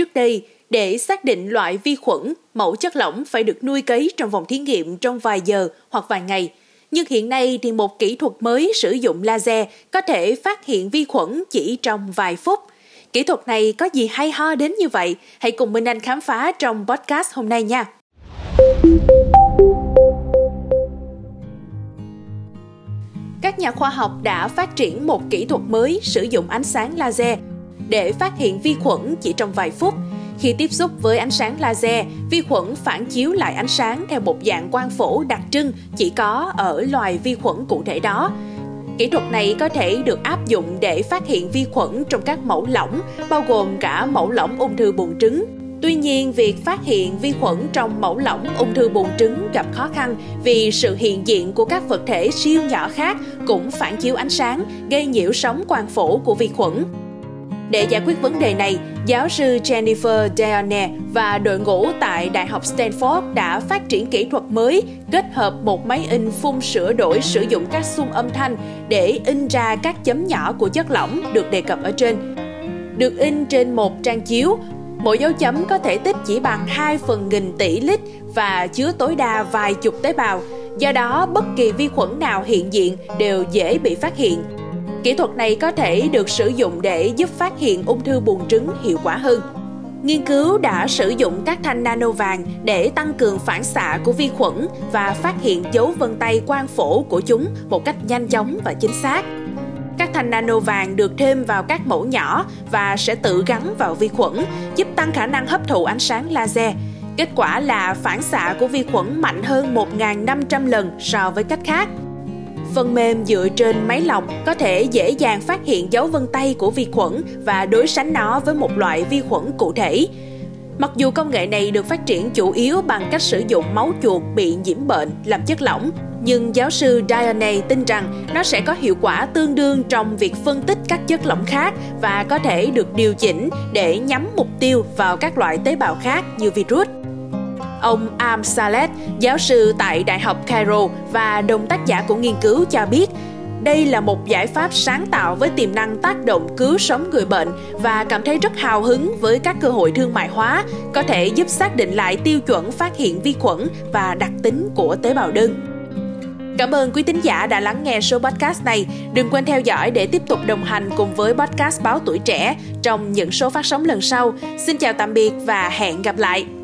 trước đây, để xác định loại vi khuẩn, mẫu chất lỏng phải được nuôi cấy trong vòng thí nghiệm trong vài giờ hoặc vài ngày. Nhưng hiện nay thì một kỹ thuật mới sử dụng laser có thể phát hiện vi khuẩn chỉ trong vài phút. Kỹ thuật này có gì hay ho đến như vậy? Hãy cùng Minh Anh khám phá trong podcast hôm nay nha. Các nhà khoa học đã phát triển một kỹ thuật mới sử dụng ánh sáng laser để phát hiện vi khuẩn chỉ trong vài phút. Khi tiếp xúc với ánh sáng laser, vi khuẩn phản chiếu lại ánh sáng theo một dạng quang phổ đặc trưng chỉ có ở loài vi khuẩn cụ thể đó. Kỹ thuật này có thể được áp dụng để phát hiện vi khuẩn trong các mẫu lỏng, bao gồm cả mẫu lỏng ung thư buồng trứng. Tuy nhiên, việc phát hiện vi khuẩn trong mẫu lỏng ung thư buồng trứng gặp khó khăn vì sự hiện diện của các vật thể siêu nhỏ khác cũng phản chiếu ánh sáng, gây nhiễu sóng quang phổ của vi khuẩn. Để giải quyết vấn đề này, giáo sư Jennifer Deone và đội ngũ tại Đại học Stanford đã phát triển kỹ thuật mới kết hợp một máy in phun sửa đổi sử dụng các xung âm thanh để in ra các chấm nhỏ của chất lỏng được đề cập ở trên. Được in trên một trang chiếu, mỗi dấu chấm có thể tích chỉ bằng 2 phần nghìn tỷ lít và chứa tối đa vài chục tế bào. Do đó, bất kỳ vi khuẩn nào hiện diện đều dễ bị phát hiện Kỹ thuật này có thể được sử dụng để giúp phát hiện ung thư buồng trứng hiệu quả hơn. Nghiên cứu đã sử dụng các thanh nano vàng để tăng cường phản xạ của vi khuẩn và phát hiện dấu vân tay quang phổ của chúng một cách nhanh chóng và chính xác. Các thanh nano vàng được thêm vào các mẫu nhỏ và sẽ tự gắn vào vi khuẩn, giúp tăng khả năng hấp thụ ánh sáng laser. Kết quả là phản xạ của vi khuẩn mạnh hơn 1.500 lần so với cách khác. Phần mềm dựa trên máy lọc có thể dễ dàng phát hiện dấu vân tay của vi khuẩn và đối sánh nó với một loại vi khuẩn cụ thể. Mặc dù công nghệ này được phát triển chủ yếu bằng cách sử dụng máu chuột bị nhiễm bệnh làm chất lỏng, nhưng giáo sư Diane tin rằng nó sẽ có hiệu quả tương đương trong việc phân tích các chất lỏng khác và có thể được điều chỉnh để nhắm mục tiêu vào các loại tế bào khác như virus. Ông Am Saleh, giáo sư tại Đại học Cairo và đồng tác giả của nghiên cứu cho biết, đây là một giải pháp sáng tạo với tiềm năng tác động cứu sống người bệnh và cảm thấy rất hào hứng với các cơ hội thương mại hóa, có thể giúp xác định lại tiêu chuẩn phát hiện vi khuẩn và đặc tính của tế bào đơn. Cảm ơn quý tín giả đã lắng nghe số podcast này. Đừng quên theo dõi để tiếp tục đồng hành cùng với podcast Báo Tuổi Trẻ trong những số phát sóng lần sau. Xin chào tạm biệt và hẹn gặp lại!